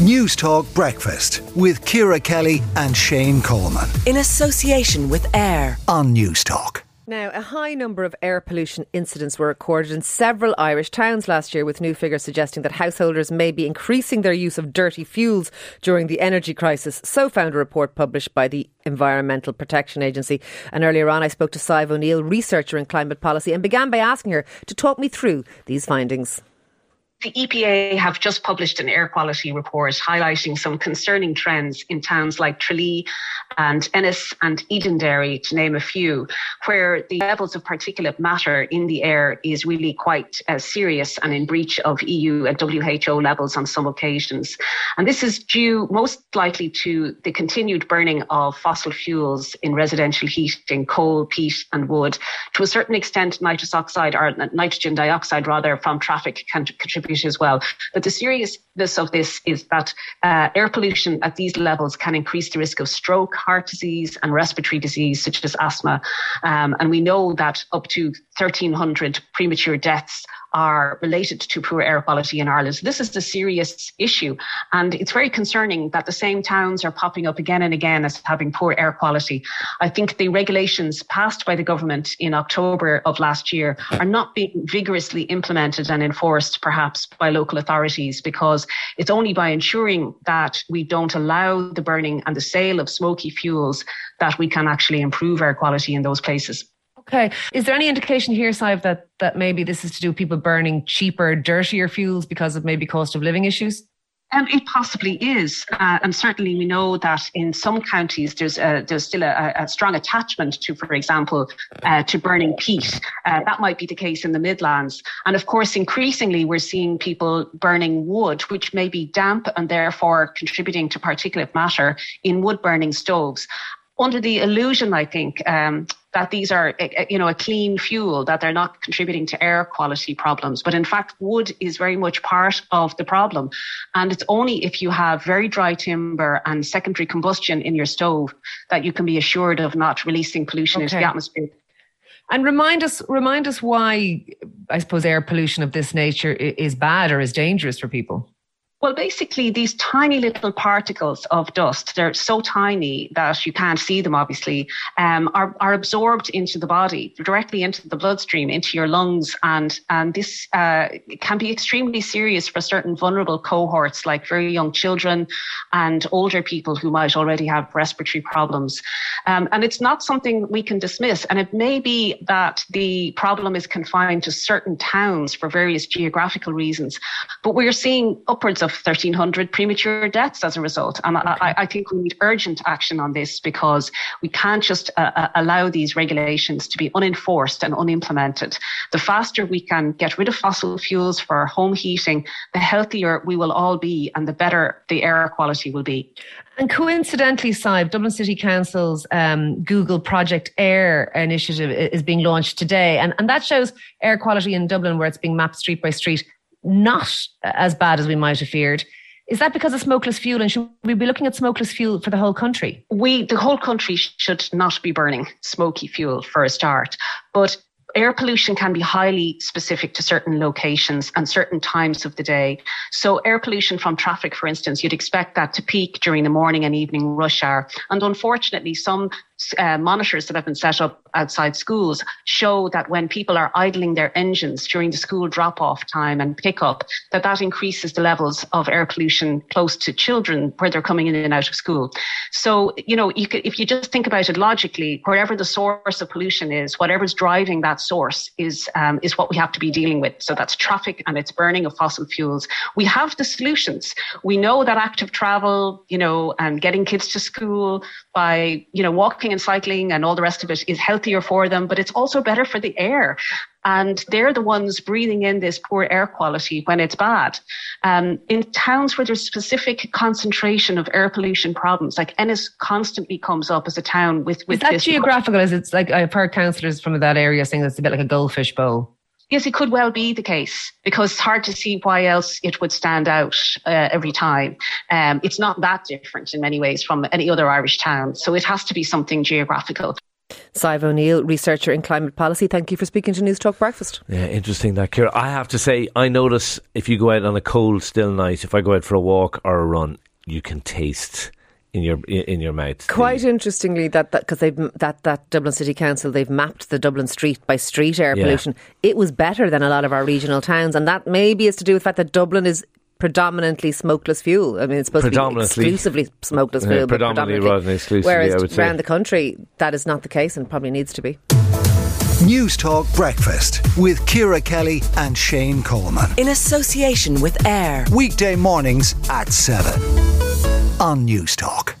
Newstalk Breakfast with Ciara Kelly and Shane Coleman. In association with AIR on News Talk. Now, a high number of air pollution incidents were recorded in several Irish towns last year, with new figures suggesting that householders may be increasing their use of dirty fuels during the energy crisis. So found a report published by the Environmental Protection Agency. And earlier on, I spoke to Sadhbh O'Neill, researcher in climate policy, and began by asking her to talk me through these findings the EPA have just published an air quality report highlighting some concerning trends in towns like Tralee and Ennis and Edenderry, to name a few, where the levels of particulate matter in the air is really quite uh, serious and in breach of EU and WHO levels on some occasions. And this is due most likely to the continued burning of fossil fuels in residential heating, coal, peat, and wood. To a certain extent, nitrous oxide or nitrogen dioxide, rather, from traffic can contribute as well. But the seriousness of this is that uh, air pollution at these levels can increase the risk of stroke, heart disease, and respiratory disease, such as asthma. Um, and we know that up to 1,300 premature deaths are related to poor air quality in Ireland. So this is a serious issue. And it's very concerning that the same towns are popping up again and again as having poor air quality. I think the regulations passed by the government in October of last year are not being vigorously implemented and enforced, perhaps by local authorities, because it's only by ensuring that we don't allow the burning and the sale of smoky fuels that we can actually improve air quality in those places. Okay. Is there any indication here, Sadhbh, that, that maybe this is to do with people burning cheaper, dirtier fuels because of maybe cost of living issues? Um, it possibly is, uh, and certainly we know that in some counties there's a, there's still a, a, strong attachment to, for example, uh, to burning peat. Uh, that might be the case in the Midlands, and of course, increasingly we're seeing people burning wood, which may be damp and therefore contributing to particulate matter in wood burning stoves under the illusion, I think, um, that these are, eh, eh, you know, a clean fuel, that they're not contributing to air quality problems. But in fact, wood is very much part of the problem. And it's only if you have very dry timber and secondary combustion in your stove that you can be assured of not releasing pollution okay. into the atmosphere. And remind us, remind us why, I suppose, air pollution of this nature is bad or is dangerous for people. Well, basically, these tiny little particles of dust, they're so tiny that you can't see them, obviously, um, are, are absorbed into the body, directly into the bloodstream, into your lungs. And, and this uh, can be extremely serious for certain vulnerable cohorts, like very young children and older people who might already have respiratory problems. Um, and it's not something we can dismiss. And it may be that the problem is confined to certain towns for various geographical reasons. But we're seeing upwards of 1,300 premature deaths as a result. And okay. I, I, think we need urgent action on this because we can't just uh, uh, allow these regulations to be unenforced and unimplemented. The faster we can get rid of fossil fuels for our home heating, the healthier we will all be and the better the air quality will be. And coincidentally, Sadhbh, Dublin City Council's um, Google Project Air initiative is being launched today. And, and that shows air quality in Dublin, where it's being mapped street by street not as bad as we might have feared. Is that because of smokeless fuel? And should we be looking at smokeless fuel for the whole country? We, the whole country, should not be burning smoky fuel for a start. But air pollution can be highly specific to certain locations and certain times of the day. So air pollution from traffic, for instance, you'd expect that to peak during the morning and evening rush hour. And unfortunately, some uh, monitors that have been set up outside schools show that when people are idling their engines during the school drop off time and pickup, that that increases the levels of air pollution close to children where they're coming in and out of school. So, you know, you could, if you just think about it logically, wherever the source of pollution is, whatever's driving that source is, um, is what we have to be dealing with. So that's traffic and it's burning of fossil fuels. We have the solutions. We know that active travel, you know, and getting kids to school by, you know, walking and cycling and all the rest of it is healthier for them, but it's also better for the air. And they're the ones breathing in this poor air quality when it's bad. Um, in towns where there's specific concentration of air pollution problems, like Ennis constantly comes up as a town with, with is that geographical? Is it's like I've heard councillors from that area saying it's a bit like a goldfish bowl. Yes, it could well be the case because it's hard to see why else it would stand out uh, every time. Um, it's not that different in many ways from any other Irish town, so it has to be something geographical. Sadhbh O'Neill, researcher in climate policy. Thank you for speaking to News Talk Breakfast. Yeah, interesting that, Ciara. I have to say, I notice if you go out on a cold, still night, if I go out for a walk or a run, you can taste in your in your mouth. Quite the, interestingly, that that because they've that that Dublin City Council they've mapped the Dublin street by street air yeah. pollution. It was better than a lot of our regional towns, and that maybe is to do with the fact that Dublin is predominantly smokeless fuel. I mean, it's supposed to be exclusively smokeless fuel, yeah, predominantly, predominantly rather than exclusively. Whereas around the country, that is not the case, and probably needs to be. News Talk Breakfast with Ciara Kelly and Shane Coleman. In association with AIR. Weekday mornings at 7 on News Talk.